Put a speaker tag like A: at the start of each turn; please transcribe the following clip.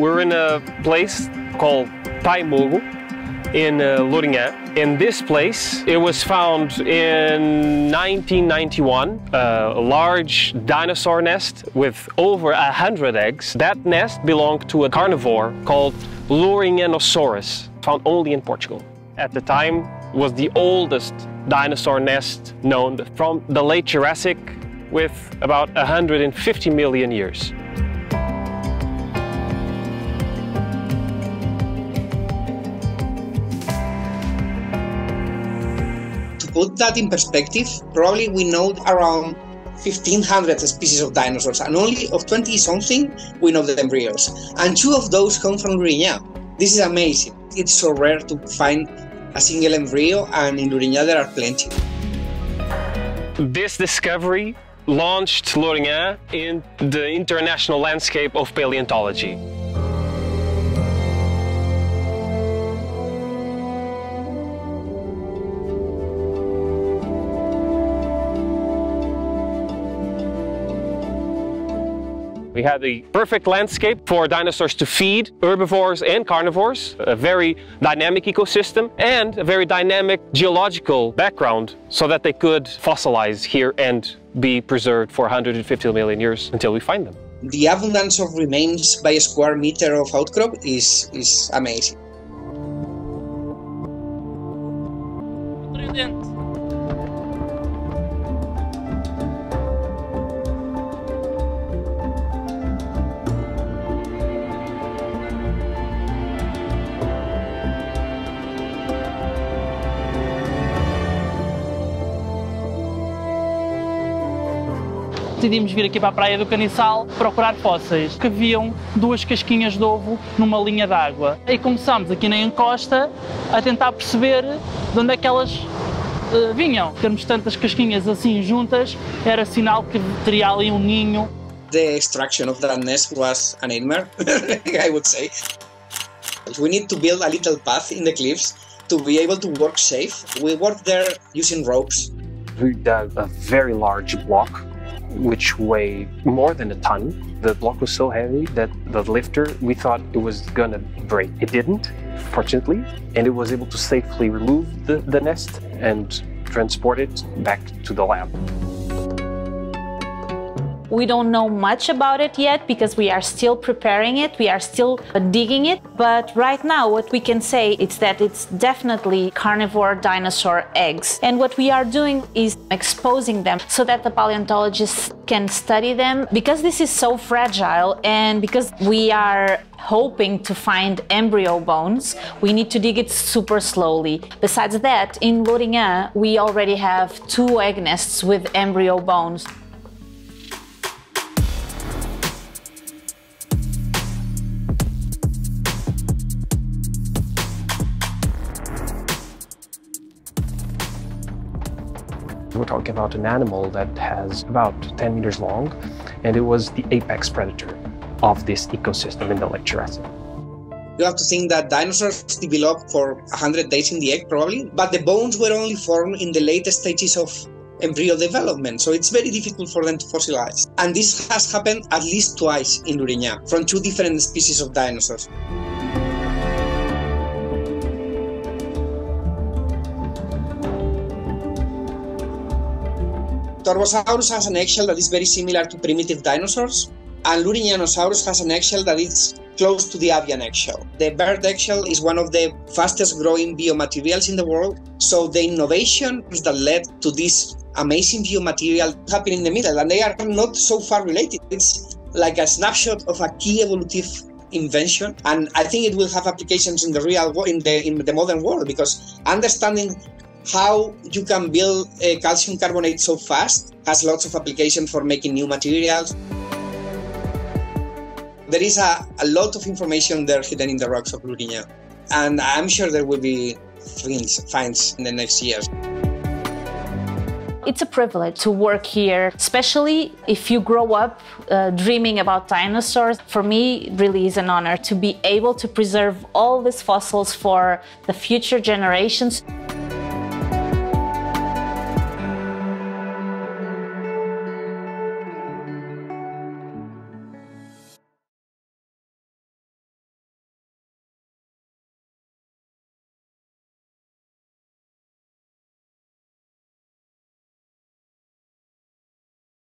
A: we're in a place called Paimogo in uh, Lourinhã. In this place, it was found in 1991, uh, a large dinosaur nest with over a hundred eggs. That nest belonged to a carnivore called Lourinhanosaurus, found only in Portugal. At the time, was the oldest dinosaur nest known from the late Jurassic with about 150 million years.
B: Put that in perspective, probably we know around 1500 species of dinosaurs and only of 20 something we know the embryos and two of those come from Lourinhã. This is amazing. It's so rare to find a single embryo and in Lourinhã there are plenty.
A: This discovery launched Lourinhã in the international landscape of paleontology. We had the perfect landscape for dinosaurs to feed, herbivores and carnivores, a very dynamic ecosystem, and a very dynamic geological background so that they could fossilize here and be preserved for 150 million years until we find them.
B: The abundance of remains by a square meter of outcrop is, is amazing.
C: Decidimos vir aqui para a Praia do Caniçal procurar fósseis, que haviam duas casquinhas de ovo numa linha d'água. E começámos aqui na encosta a tentar perceber de onde é que elas uh, vinham. Termos tantas casquinhas assim juntas era sinal que teria ali um ninho.
B: The extraction of that nest was a nightmare, I would say. We need to build a little path in the cliffs to be able to work safe. We work there using ropes.
A: We dug a very large block which weighed more than a ton. The block was so heavy that the lifter, we thought it was gonna break. It didn't, fortunately, and it was able to safely remove the, the nest and transport it back to the lab.
D: We don't know much about it yet because we are still preparing it, we are still digging it. But right now, what we can say is that it's definitely carnivore dinosaur eggs. And what we are doing is exposing them so that the paleontologists can study them. Because this is so fragile and because we are hoping to find embryo bones, we need to dig it super slowly. Besides that, in Lourinhã, we already have two egg nests with embryo bones.
A: Talking about an animal that has about 10 meters long, and it was the apex predator of this ecosystem in the late Jurassic.
B: You have to think that dinosaurs developed for 100 days in the egg, probably, but the bones were only formed in the latest stages of embryo development, so it's very difficult for them to fossilize. And this has happened at least twice in Lourinhã from two different species of dinosaurs. Torvosaurus has an eggshell that is very similar to primitive dinosaurs, and Lourinhanosaurus has an eggshell that is close to the avian eggshell. The bird eggshell is one of the fastest growing biomaterials in the world, so the innovation that led to this amazing biomaterial happened in the middle, and they are not so far related. It's like a snapshot of a key evolutive invention and i think it will have applications in the real world in the in the modern world because understanding how you can build a calcium carbonate so fast has lots of application for making new materials. There is a, a lot of information there hidden in the rocks of Lourinhã, and I'm sure there will be finds, finds in the next years.
D: It's a privilege to work here, especially if you grow up uh, dreaming about dinosaurs. For me, it really is an honor to be able to preserve all these fossils for the future generations.